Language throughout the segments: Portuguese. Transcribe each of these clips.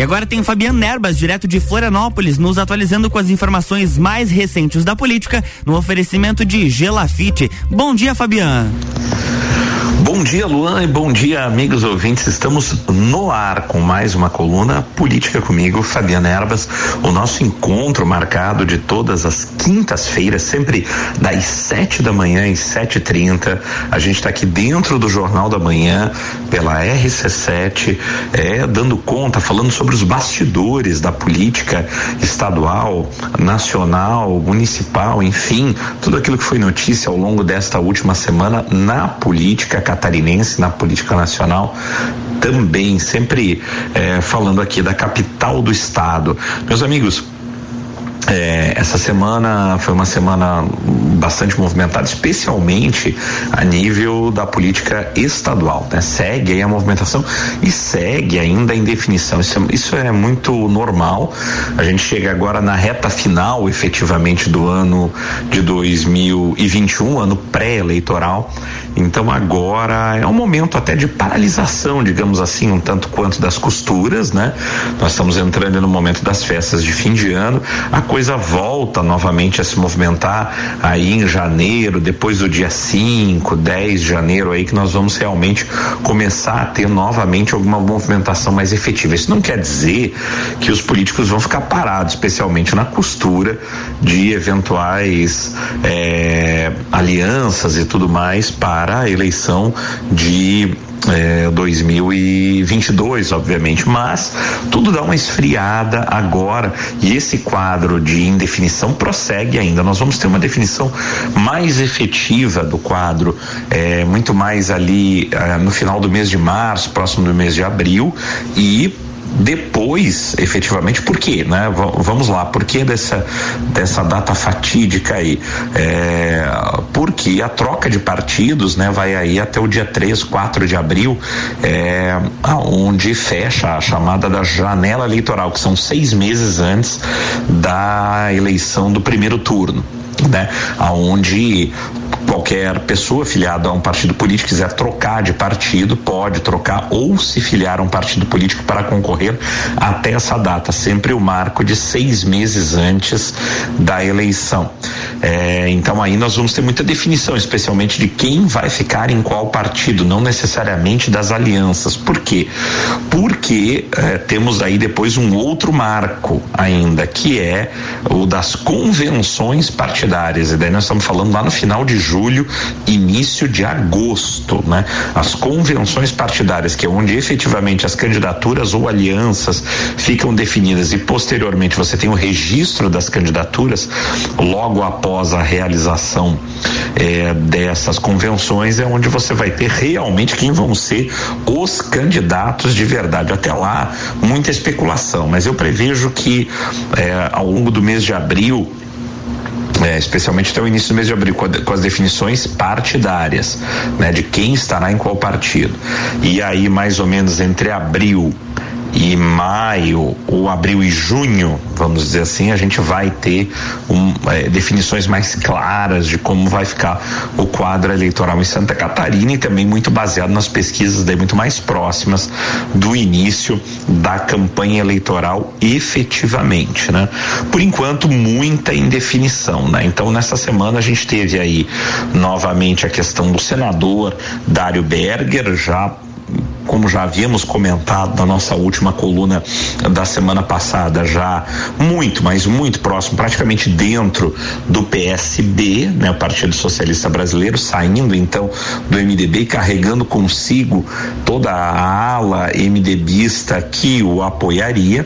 E agora tem o Fabiano Nerbas, direto de Florianópolis, nos atualizando com as informações mais recentes da política no oferecimento de Gelafite. Bom dia, Fabiano. Bom dia, Luan, e bom dia, amigos ouvintes. Estamos no ar com mais uma coluna Política comigo, Fabiana Erbas. O nosso encontro marcado de todas as quintas-feiras, sempre das sete da manhã às sete e trinta. A gente está aqui dentro do Jornal da Manhã, pela RC7, é, dando conta, falando sobre os bastidores da política estadual, nacional, municipal, enfim, tudo aquilo que foi notícia ao longo desta última semana na política catarinense, na política nacional, também, sempre é, falando aqui da capital do estado. Meus amigos, é, essa semana foi uma semana bastante movimentada, especialmente a nível da política estadual. Né? Segue aí a movimentação e segue ainda a indefinição. Isso é, isso é muito normal. A gente chega agora na reta final, efetivamente, do ano de 2021, ano pré-eleitoral. Então agora é um momento até de paralisação, digamos assim, um tanto quanto das costuras, né? Nós estamos entrando no momento das festas de fim de ano. A coisa volta novamente a se movimentar aí em janeiro, depois do dia 5, 10 de janeiro aí que nós vamos realmente começar a ter novamente alguma movimentação mais efetiva. Isso não quer dizer que os políticos vão ficar parados, especialmente na costura de eventuais é, alianças e tudo mais para a eleição de é, 2022, obviamente, mas tudo dá uma esfriada agora e esse quadro de indefinição prossegue ainda. Nós vamos ter uma definição mais efetiva do quadro, é, muito mais ali é, no final do mês de março, próximo do mês de abril e depois, efetivamente, por quê, né? Vamos lá, por que dessa, dessa data fatídica aí? É, porque a troca de partidos, né, vai aí até o dia 3, 4 de abril, é, onde fecha a chamada da janela eleitoral, que são seis meses antes da eleição do primeiro turno né? Aonde qualquer pessoa filiada a um partido político quiser trocar de partido, pode trocar ou se filiar a um partido político para concorrer até essa data, sempre o marco de seis meses antes da eleição. É, então aí nós vamos ter muita definição, especialmente de quem vai ficar em qual partido, não necessariamente das alianças. Por quê? Porque é, temos aí depois um outro marco ainda, que é o das convenções partidárias. E daí nós estamos falando lá no final de julho, início de agosto, né? As convenções partidárias, que é onde efetivamente as candidaturas ou alianças ficam definidas e posteriormente você tem o registro das candidaturas logo após a realização eh, dessas convenções é onde você vai ter realmente quem vão ser os candidatos de verdade. Até lá, muita especulação, mas eu prevejo que eh, ao longo do mês de abril é, especialmente até o início do mês de abril, com, a, com, as definições partidárias, né, de quem estará em qual partido. E aí, mais ou menos entre abril e maio ou abril e junho, vamos dizer assim, a gente vai ter um, é, definições mais claras de como vai ficar o quadro eleitoral em Santa Catarina e também muito baseado nas pesquisas daí muito mais próximas do início da campanha eleitoral efetivamente, né? Por enquanto muita indefinição, né? Então nessa semana a gente teve aí novamente a questão do senador Dário Berger já como já havíamos comentado na nossa última coluna da semana passada, já muito, mas muito próximo, praticamente dentro do PSB, né, o Partido Socialista Brasileiro, saindo então do MDB e carregando consigo toda a ala MDBista que o apoiaria.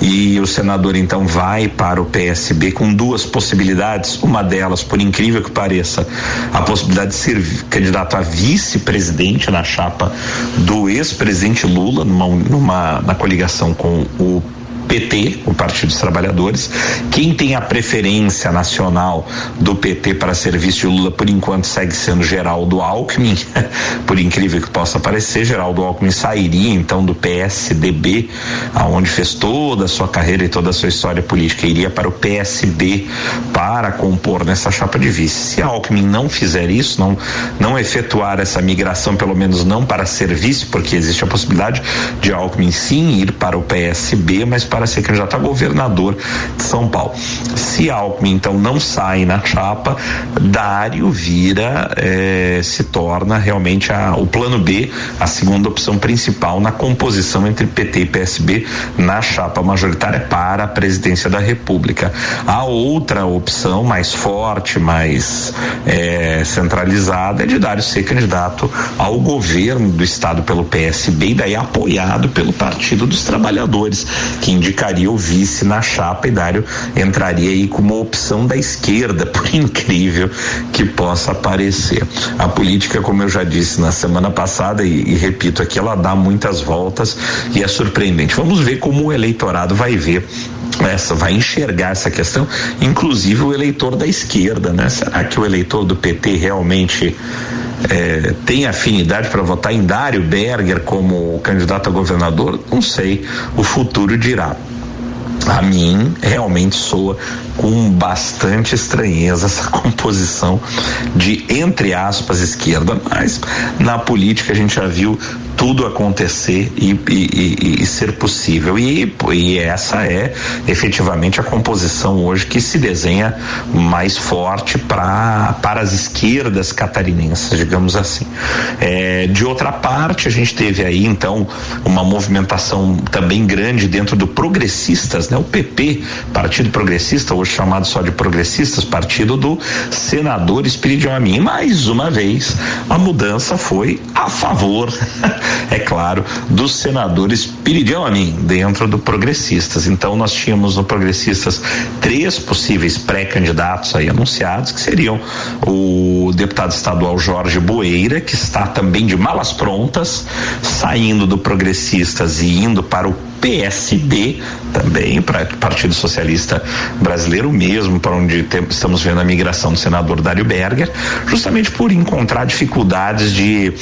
E o senador então vai para o PSB com duas possibilidades, uma delas, por incrível que pareça, a possibilidade de ser candidato a vice-presidente na chapa do ex-presidente Lula numa, numa na coligação com o PT, o Partido dos Trabalhadores. Quem tem a preferência nacional do PT para serviço de Lula, por enquanto, segue sendo Geraldo Alckmin. por incrível que possa parecer, Geraldo Alckmin sairia então do PSDB, aonde fez toda a sua carreira e toda a sua história política, iria para o PSB para compor nessa chapa de vice. Se Alckmin não fizer isso, não, não efetuar essa migração, pelo menos não para serviço, porque existe a possibilidade de Alckmin sim ir para o PSB, mas para ser candidato a governador de São Paulo. Se Alckmin então não sai na chapa, Dário vira, eh, se torna realmente a, o plano B, a segunda opção principal na composição entre PT e PSB na chapa majoritária para a presidência da República. A outra opção mais forte, mais eh, centralizada, é de Dário ser candidato ao governo do estado pelo PSB e daí apoiado pelo Partido dos Trabalhadores, que indicaria o vice na chapa e Dário entraria aí como opção da esquerda, por incrível que possa parecer. A política, como eu já disse na semana passada e, e repito aqui, ela dá muitas voltas e é surpreendente. Vamos ver como o eleitorado vai ver essa vai enxergar essa questão, inclusive o eleitor da esquerda, né? Será que o eleitor do PT realmente é, tem afinidade para votar em Dário Berger como candidato a governador? Não sei, o futuro dirá a mim realmente soa com bastante estranheza essa composição de entre aspas esquerda, mas na política a gente já viu tudo acontecer e, e, e, e ser possível. E, essa é efetivamente a composição hoje que se desenha mais forte pra, para as esquerdas catarinenses, digamos assim. É, de outra parte, a gente teve aí então uma movimentação também grande dentro do Progressistas, né? O PP, Partido Progressista, hoje chamado só de Progressistas, partido do senador Espírito Amin. Mais uma vez, a mudança foi a favor é claro, dos senadores Piridião Amin, dentro do Progressistas. Então nós tínhamos no Progressistas três possíveis pré-candidatos aí anunciados, que seriam o deputado estadual Jorge Boeira, que está também de malas prontas, saindo do Progressistas e indo para o PSD também, para Partido Socialista Brasileiro mesmo, para onde tem, estamos vendo a migração do senador Dário Berger, justamente por encontrar dificuldades de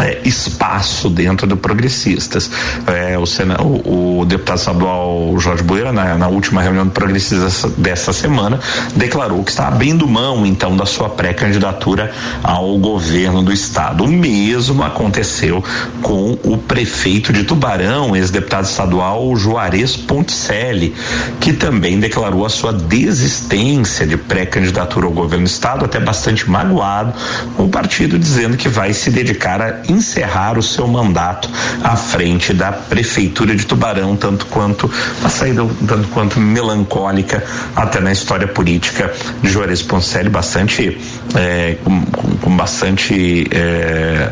é, espaço dentro do Progressistas. É, o, sena, o, o, deputado estadual Jorge Boeira, na, na última reunião do Progressistas dessa semana, declarou que está abrindo mão, então, da sua pré-candidatura ao governo do estado. O mesmo aconteceu com o prefeito de Tubarão, ex-deputado estadual atual Juarez Ponticelli, que também declarou a sua desistência de pré-candidatura ao governo do estado, até bastante magoado, com o partido dizendo que vai se dedicar a encerrar o seu mandato à frente da prefeitura de Tubarão, tanto quanto uma saída tanto quanto melancólica até na história política de Juarez Ponticelli, bastante é, com, com, bastante é,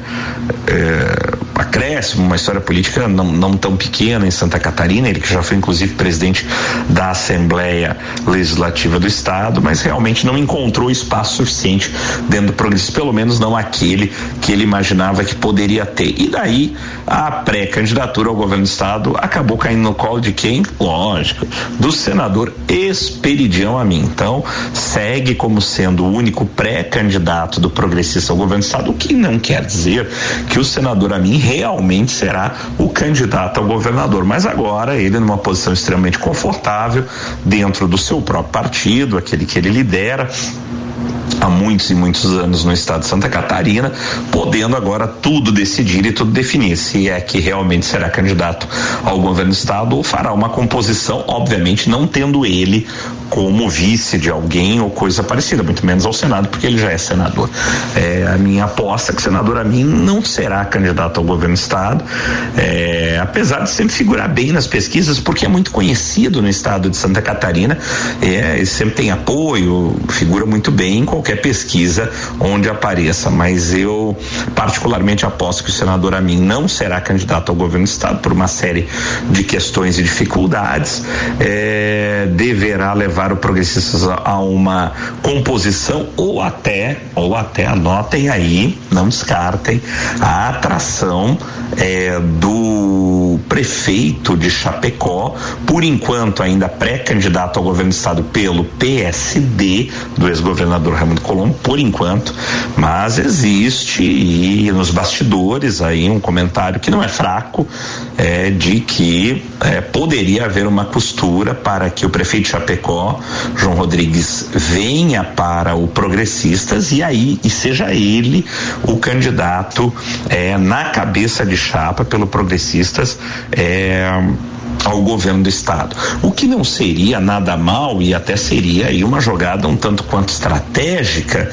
é, acréscimo, uma história política não, não tão pequena em Santa Catarina, ele que já foi inclusive presidente da Assembleia Legislativa do Estado, mas realmente não encontrou espaço suficiente dentro do progresso, pelo menos não aquele que ele imaginava que poderia ter. E daí a pré-candidatura ao governo do Estado acabou caindo no colo de quem? Lógico, do senador Esperidião Amin. Então, segue como sendo o único pré-candidato do progressista ao governo do Estado, o que não quer dizer que o senador Amin realmente será o candidato ao governador. Mas agora ele numa posição extremamente confortável dentro do seu próprio partido, aquele que ele lidera, há muitos e muitos anos no estado de Santa Catarina, podendo agora tudo decidir e tudo definir se é que realmente será candidato ao governo do estado ou fará uma composição, obviamente não tendo ele como vice de alguém ou coisa parecida, muito menos ao Senado, porque ele já é senador. É, a minha aposta é que o senador Amin não será candidato ao governo do estado, é, apesar de sempre figurar bem nas pesquisas, porque é muito conhecido no estado de Santa Catarina, é, sempre tem apoio, figura muito bem em qualquer qualquer pesquisa onde apareça, mas eu particularmente aposto que o senador Amin não será candidato ao governo do estado por uma série de questões e dificuldades, é, deverá levar o progressistas a, uma composição ou até, ou até anotem aí, não descartem, a atração é, do prefeito de Chapecó, por enquanto ainda pré-candidato ao governo do estado pelo PSD do ex-governador Raimundo Colombo, por enquanto, mas existe e nos bastidores aí um comentário que não é fraco é, de que é, poderia haver uma costura para que o prefeito Chapecó, João Rodrigues, venha para o Progressistas e aí e seja ele o candidato é, na cabeça de chapa pelo Progressistas. É, ao governo do estado. O que não seria nada mal e até seria aí uma jogada um tanto quanto estratégica,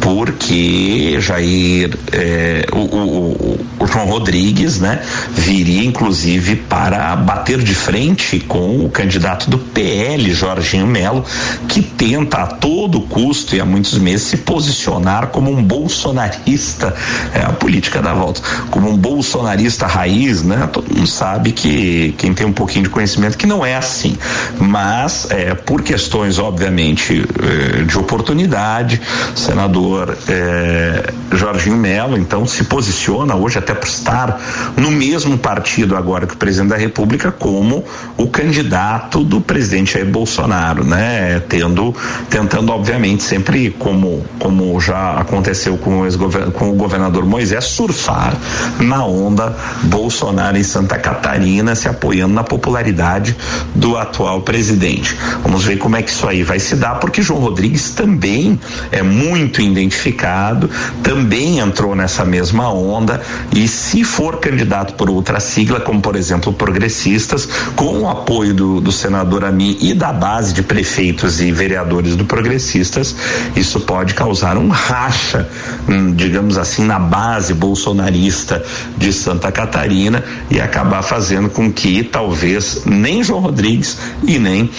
porque Jair, é, o, o, o, João Rodrigues, né, viria inclusive para bater de frente com o candidato do PL, Jorginho Melo, que tenta a todo custo e há muitos meses se posicionar como um bolsonarista, é a política da volta, como um bolsonarista raiz, né? Todo mundo sabe que quem tem um pouquinho de conhecimento que não é assim, mas é, por questões obviamente é, de oportunidade, o senador é, Jorginho Melo então se posiciona hoje até por estar no mesmo partido agora que o presidente da República como o candidato do presidente Jair Bolsonaro, né? Tendo, tentando obviamente sempre como como já aconteceu com o, com o governador Moisés surfar na onda Bolsonaro em Santa Catarina, se apoiando na popularidade do atual presidente. Vamos ver como é que isso aí vai se dar, porque João Rodrigues também é muito identificado, também entrou nessa mesma onda e se for candidato por outra sigla, como por exemplo progressistas, com o apoio do, do senador Ami e da base de prefeitos e vereadores do progressistas, isso pode causar um racha, hum, digamos assim, na base bolsonarista de Santa Catarina e acabar fazendo com que talvez nem João Rodrigues e nem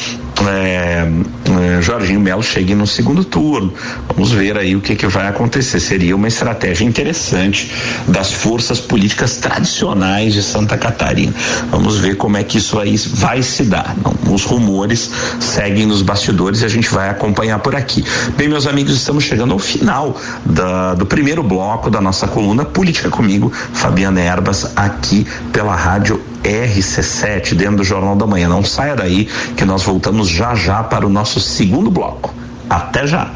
é, Jorginho Melo chegue no segundo turno. Vamos ver aí o que, que vai acontecer. Seria uma estratégia interessante das forças políticas tradicionais de Santa Catarina. Vamos ver como é que isso aí vai se dar. Não, os rumores seguem nos bastidores e a gente vai acompanhar por aqui. Bem, meus amigos, estamos chegando ao final da, do primeiro bloco da nossa coluna Política Comigo, Fabiana Erbas, aqui pela Rádio RC7, dentro do Jornal da Manhã. Não saia daí que nós voltamos já já para o nosso segundo bloco. Até já!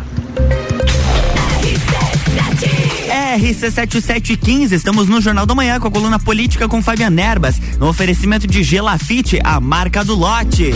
RC7715, estamos no Jornal da Manhã com a coluna política com Fabiana Erbas, no oferecimento de Gelafite, a marca do lote.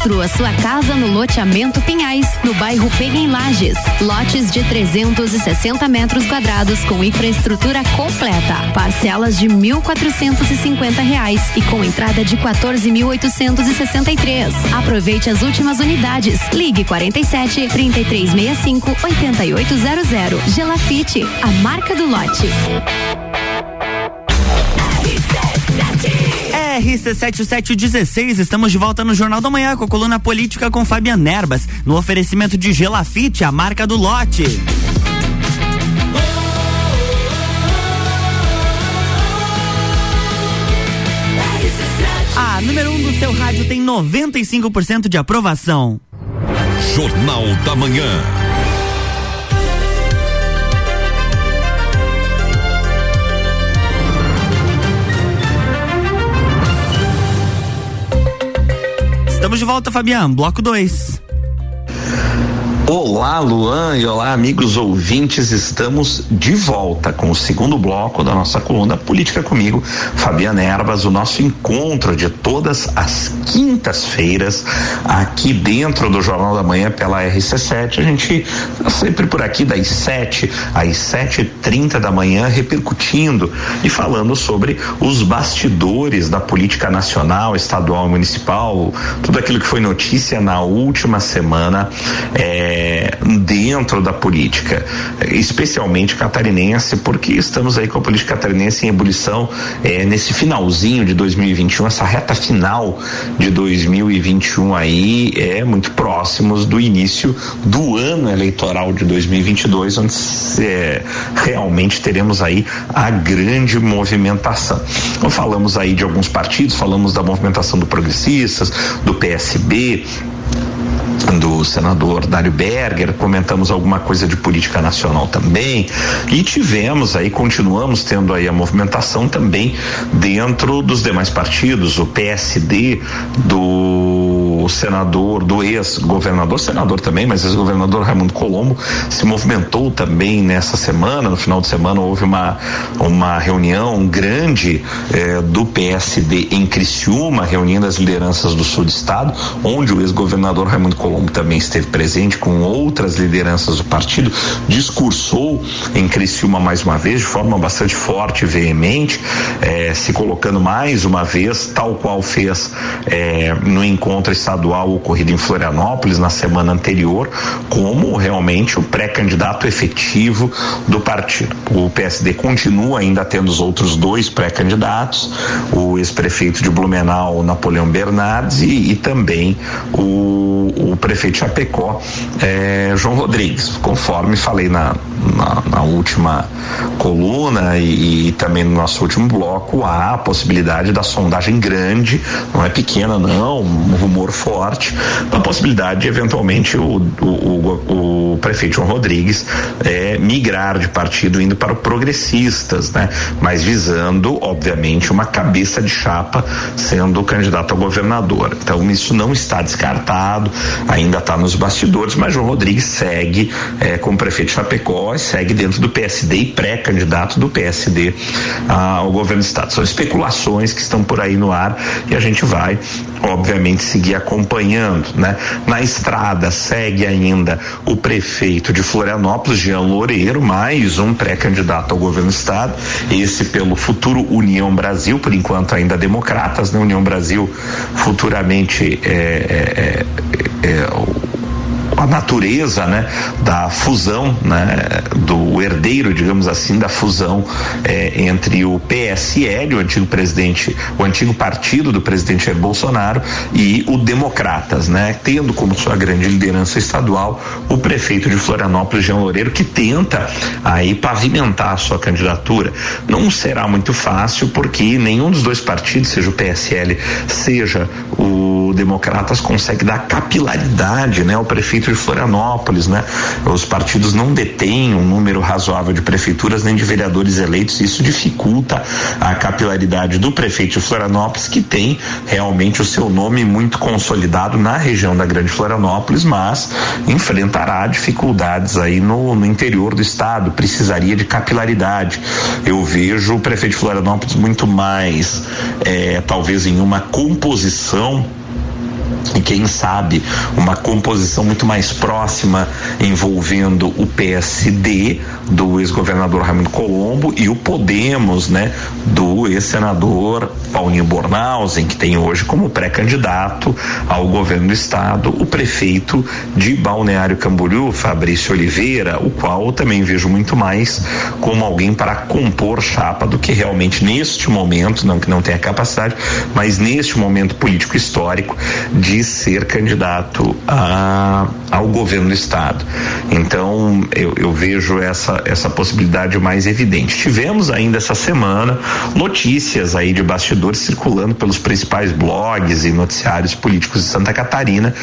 Construa sua casa no loteamento Pinhais, no bairro Pega em Lages. Lotes de 360 metros quadrados com infraestrutura completa. Parcelas de 1.450 reais e com entrada de 14.863. Aproveite as últimas unidades. Ligue 47 3365 8800. Gelafite, a marca do lote. RC7716, estamos de volta no Jornal da Manhã com a coluna política com Fabiana Nerbas, no oferecimento de Gelafite, a marca do lote. A número 1 um do seu rádio tem 95% de aprovação. Jornal da Manhã. Estamos de volta, Fabiano. Bloco 2. Olá, Luan, e olá, amigos ouvintes. Estamos de volta com o segundo bloco da nossa coluna Política Comigo, Fabiana Erbas, o nosso encontro de todas as quintas-feiras aqui dentro do Jornal da Manhã pela RC7. A gente tá sempre por aqui das 7 às 7h30 da manhã, repercutindo e falando sobre os bastidores da política nacional, estadual e municipal, tudo aquilo que foi notícia na última semana. É, é, dentro da política, especialmente catarinense, porque estamos aí com a política catarinense em ebulição é, nesse finalzinho de 2021, essa reta final de 2021 aí é muito próximos do início do ano eleitoral de 2022, onde é, realmente teremos aí a grande movimentação. Então, falamos aí de alguns partidos, falamos da movimentação do Progressistas, do PSB, do senador Dário Berger, comentamos alguma coisa de política nacional também e tivemos aí, continuamos tendo aí a movimentação também dentro dos demais partidos, o PSD do senador, do ex-governador, senador também, mas ex-governador Raimundo Colombo se movimentou também nessa semana, no final de semana houve uma uma reunião grande eh, do PSD em Criciúma, reunindo as lideranças do sul do estado, onde o ex-governador Raimundo Colombo Colombo também esteve presente com outras lideranças do partido, discursou em Criciúma mais uma vez, de forma bastante forte e veemente, eh, se colocando mais uma vez, tal qual fez eh, no encontro estadual ocorrido em Florianópolis na semana anterior, como realmente o pré-candidato efetivo do partido. O PSD continua ainda tendo os outros dois pré-candidatos, o ex-prefeito de Blumenau, Napoleão Bernardes, e, e também o, o prefeito Chapecó, é, João Rodrigues, conforme falei na, na, na última coluna e, e, também no nosso último bloco, há a possibilidade da sondagem grande, não é pequena não, um rumor forte, a possibilidade de eventualmente o, o, o, o prefeito João Rodrigues é, migrar de partido indo para o progressistas, né? Mas visando, obviamente, uma cabeça de chapa sendo candidato a governador. Então isso não está descartado, ainda está nos bastidores, mas João Rodrigues segue é, como prefeito Chapecó segue dentro do PSD e pré-candidato do PSD ah, ao governo do estado. São especulações que estão por aí no ar e a gente vai, obviamente, seguir acompanhando, né? Na estrada segue ainda o prefeito de Florianópolis, Jean Loureiro, mais um pré-candidato ao governo do estado, esse pelo futuro União Brasil, por enquanto ainda democratas, né? União Brasil futuramente é, é, é, é a natureza, né, da fusão, né, do herdeiro, digamos assim, da fusão é, entre o PSL, o antigo presidente, o antigo partido do presidente Jair Bolsonaro e o Democratas, né, tendo como sua grande liderança estadual o prefeito de Florianópolis, Jean Loureiro, que tenta aí pavimentar a sua candidatura. Não será muito fácil porque nenhum dos dois partidos, seja o PSL, seja o Democratas, consegue dar capilaridade, né, ao prefeito de Florianópolis, né? Os partidos não detêm um número razoável de prefeituras nem de vereadores eleitos, isso dificulta a capilaridade do prefeito de Florianópolis, que tem realmente o seu nome muito consolidado na região da Grande Florianópolis, mas enfrentará dificuldades aí no, no interior do estado, precisaria de capilaridade. Eu vejo o prefeito de Florianópolis muito mais, é, talvez em uma composição e quem sabe uma composição muito mais próxima envolvendo o PSD do ex-governador Raimundo Colombo e o Podemos, né, do ex-senador Paulinho Bornhausen, que tem hoje como pré-candidato ao governo do estado o prefeito de Balneário Camboriú, Fabrício Oliveira, o qual também vejo muito mais como alguém para compor chapa do que realmente neste momento, não que não tenha capacidade, mas neste momento político histórico de ser candidato a, ao governo do estado. Então eu, eu vejo essa, essa possibilidade mais evidente. Tivemos ainda essa semana notícias aí de bastidores circulando pelos principais blogs e noticiários políticos de Santa Catarina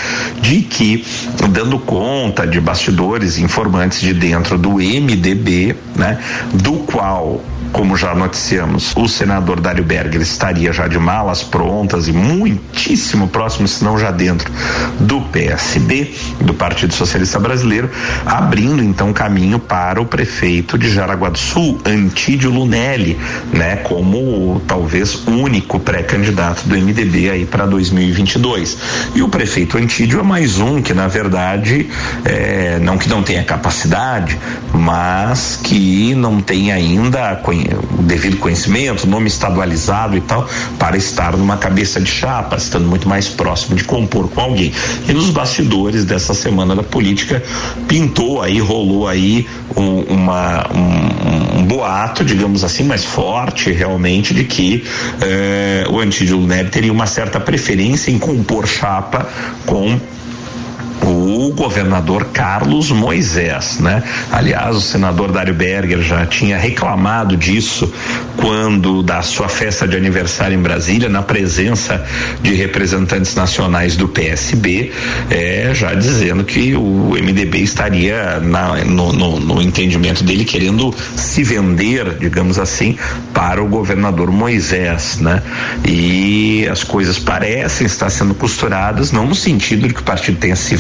de que, dando conta de bastidores informantes de dentro do MDB, né, do qual como já noticiamos, o senador Dário Berger estaria já de malas prontas e muitíssimo próximo, se não já dentro do PSB, do Partido Socialista Brasileiro, abrindo então caminho para o prefeito de Jaraguá do Sul, Antídio Lunelli, né, como talvez único pré-candidato do MDB aí para 2022. E o prefeito Antídio é mais um que na verdade é, não que não tenha capacidade, mas que não tem ainda o devido conhecimento, nome estadualizado e tal, para estar numa cabeça de chapa, estando muito mais próximo de compor com alguém. E nos bastidores dessa semana da política pintou aí, rolou aí um, uma, um, um boato, digamos assim, mais forte realmente de que eh, o Antídio Nery teria uma certa preferência em compor chapa com o governador Carlos Moisés, né? Aliás, o senador Dário Berger já tinha reclamado disso quando da sua festa de aniversário em Brasília, na presença de representantes nacionais do PSB, é, já dizendo que o MDB estaria na, no, no, no entendimento dele querendo se vender, digamos assim, para o governador Moisés, né? E as coisas parecem estar sendo costuradas, não no sentido de que o partido tenha se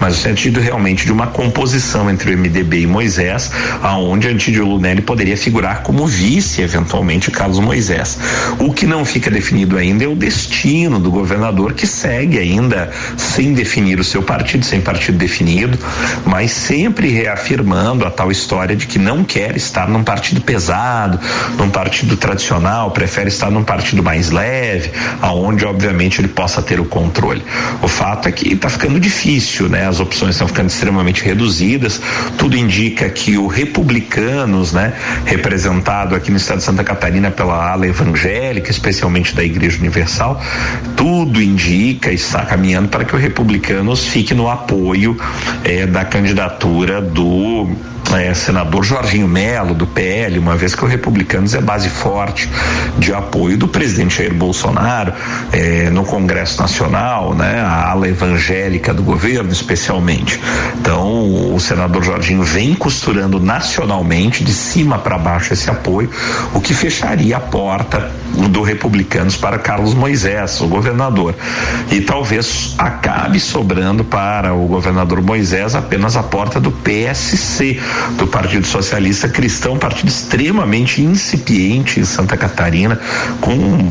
mas no sentido realmente de uma composição entre o MDB e Moisés, aonde Antídio Lunelli poderia figurar como vice, eventualmente, Carlos Moisés. O que não fica definido ainda é o destino do governador, que segue ainda sem definir o seu partido, sem partido definido, mas sempre reafirmando a tal história de que não quer estar num partido pesado, num partido tradicional, prefere estar num partido mais leve, aonde obviamente ele possa ter o controle. O fato é que está ficando difícil né? As opções estão ficando extremamente reduzidas. Tudo indica que o Republicanos, né, representado aqui no estado de Santa Catarina pela ala evangélica, especialmente da Igreja Universal, tudo indica e está caminhando para que o Republicanos fique no apoio eh, da candidatura do é, senador Jorginho Melo, do PL, uma vez que o Republicanos é base forte de apoio do presidente Jair Bolsonaro é, no Congresso Nacional, né, a ala evangélica do governo, especialmente. Então, o senador Jorginho vem costurando nacionalmente, de cima para baixo, esse apoio, o que fecharia a porta do Republicanos para Carlos Moisés, o governador. E talvez acabe sobrando para o governador Moisés apenas a porta do PSC, do Partido Socialista Cristão, partido extremamente incipiente em Santa Catarina, com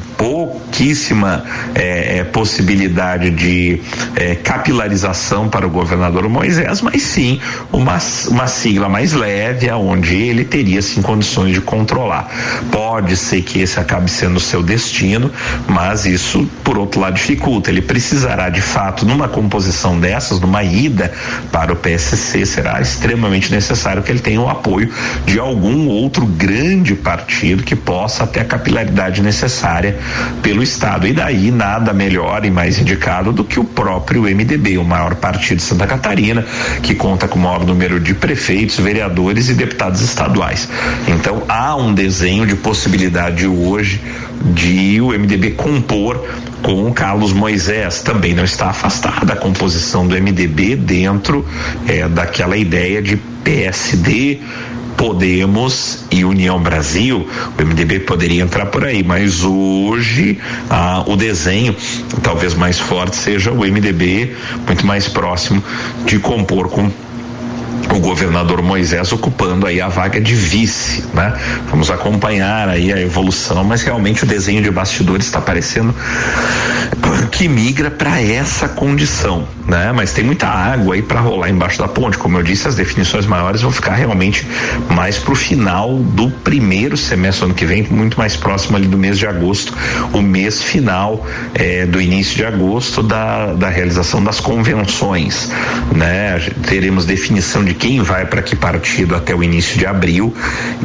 pouquíssima é, é, possibilidade de é, capilarização para o governador Moisés, mas sim uma, uma sigla mais leve, aonde ele teria sim condições de controlar. Pode ser que esse acabe sendo o seu destino, mas isso, por outro lado, dificulta. Ele precisará, de fato, numa composição dessas, numa ida para o PSC, será extremamente necessário necessário que ele tenha o apoio de algum outro grande partido que possa ter a capilaridade necessária pelo Estado. E daí nada melhor e mais indicado do que o próprio MDB, o maior partido de Santa Catarina, que conta com o maior número de prefeitos, vereadores e deputados estaduais. Então há um desenho de possibilidade hoje de o MDB compor com o Carlos Moisés. Também não está afastada a composição do MDB dentro é, daquela ideia de PSD, Podemos e União Brasil, o MDB poderia entrar por aí, mas hoje ah, o desenho talvez mais forte seja o MDB muito mais próximo de compor com o governador Moisés ocupando aí a vaga de vice, né? Vamos acompanhar aí a evolução, mas realmente o desenho de bastidores está parecendo que migra para essa condição, né? Mas tem muita água aí para rolar embaixo da ponte, como eu disse, as definições maiores vão ficar realmente mais para o final do primeiro semestre ano que vem, muito mais próximo ali do mês de agosto, o mês final eh, do início de agosto da, da realização das convenções, né? Teremos definição de quem vai para que partido até o início de abril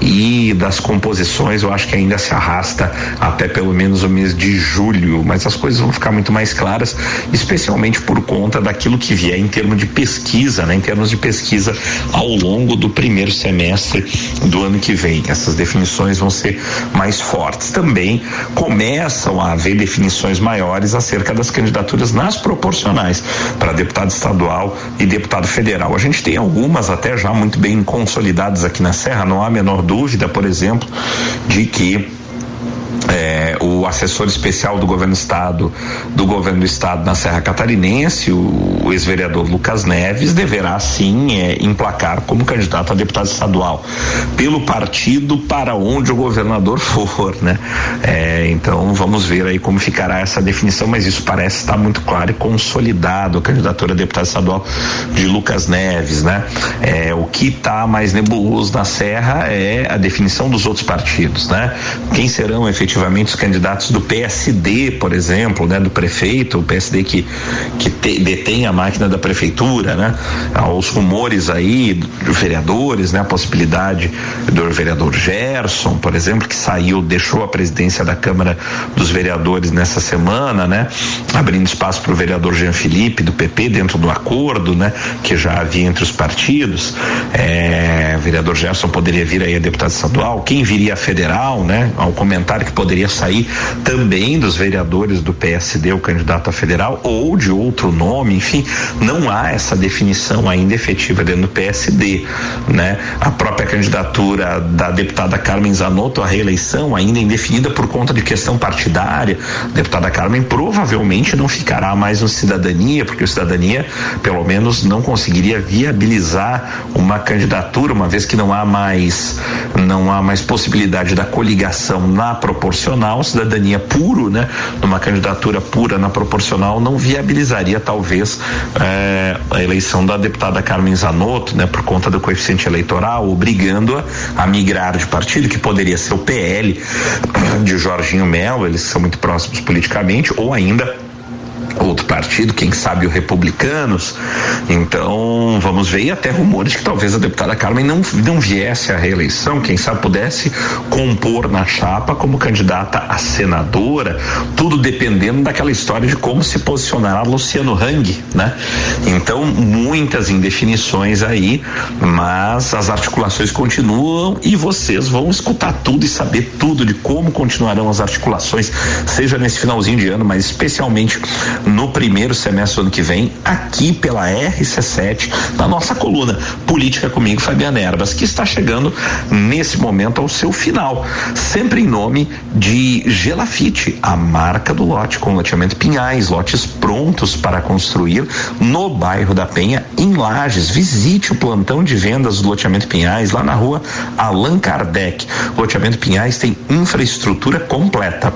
e das composições eu acho que ainda se arrasta até pelo menos o mês de julho, mas as coisas vão ficar muito mais claras, especialmente por conta daquilo que vier em termos de pesquisa, né, em termos de pesquisa ao longo do primeiro semestre do ano que vem. Essas definições vão ser mais fortes. Também começam a haver definições maiores acerca das candidaturas nas proporcionais para deputado estadual e deputado federal. A gente tem algumas até já muito bem consolidadas aqui na Serra, não há a menor dúvida, por exemplo, de que é, o assessor especial do governo do estado, do governo do estado na Serra Catarinense, o, o ex-vereador Lucas Neves, deverá sim é, emplacar como candidato a deputado estadual pelo partido para onde o governador for, né? É, então vamos ver aí como ficará essa definição, mas isso parece estar muito claro e consolidado a candidatura a deputado estadual de Lucas Neves, né? É, o que está mais nebuloso na Serra é a definição dos outros partidos, né? Quem serão efetivamente os candidatos do PSD, por exemplo, né? Do prefeito, o PSD que que te, detém a máquina da prefeitura, né? Os rumores aí de vereadores, né? A possibilidade do vereador Gerson, por exemplo, que saiu, deixou a presidência da Câmara dos Vereadores nessa semana, né? Abrindo espaço para o vereador Jean Felipe do PP dentro do acordo, né? Que já havia entre os partidos. É, vereador Gerson poderia vir aí a deputado estadual, quem viria a federal, né? Ao comentário que poderia sair também dos vereadores do PSD, o candidato a federal, ou de outro nome, enfim, não há essa definição ainda efetiva dentro do PSD, né? A própria candidatura da deputada Carmen Zanotto à reeleição, ainda indefinida por conta de questão partidária, a deputada Carmen provavelmente não ficará mais no Cidadania, porque o Cidadania, pelo menos, não conseguiria viabilizar uma candidatura, uma vez que não há mais não há mais possibilidade da coligação na proporcional, cidadania puro, né? Numa candidatura pura na proporcional não viabilizaria talvez eh, a eleição da deputada Carmen Zanotto, né? Por conta do coeficiente eleitoral, obrigando-a a migrar de partido, que poderia ser o PL de Jorginho Melo, eles são muito próximos politicamente, ou ainda outro partido, quem sabe o Republicanos. Então, vamos ver e até rumores que talvez a deputada Carmen não, não viesse à reeleição, quem sabe pudesse compor na chapa como candidata a senadora, tudo dependendo daquela história de como se posicionará Luciano Hang, né? Então, muitas indefinições aí, mas as articulações continuam e vocês vão escutar tudo e saber tudo de como continuarão as articulações, seja nesse finalzinho de ano, mas especialmente no primeiro semestre do ano que vem, aqui pela RC7, na nossa coluna Política comigo, Fabiana Erbas, que está chegando nesse momento ao seu final, sempre em nome de Gelafite, a marca do lote, com loteamento Pinhais, lotes prontos para construir no bairro da Penha, em Lages. Visite o plantão de vendas do loteamento Pinhais, lá na rua Allan Kardec. O loteamento Pinhais tem infraestrutura completa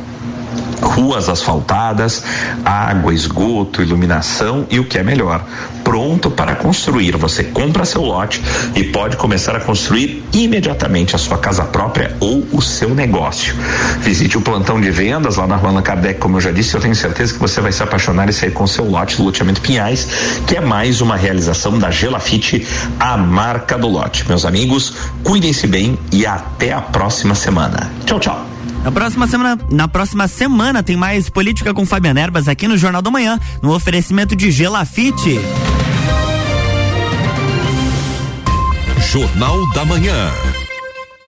ruas asfaltadas, água, esgoto, iluminação e o que é melhor, pronto para construir. Você compra seu lote e pode começar a construir imediatamente a sua casa própria ou o seu negócio. Visite o plantão de vendas lá na Rua Kardec, como eu já disse, eu tenho certeza que você vai se apaixonar e sair com seu lote do loteamento Pinhais, que é mais uma realização da Gelafite, a marca do lote. Meus amigos, cuidem-se bem e até a próxima semana. Tchau, tchau. Na próxima semana, na próxima semana tem mais política com Fabiana Erbas aqui no Jornal da Manhã, no oferecimento de Gelafite. Jornal da Manhã.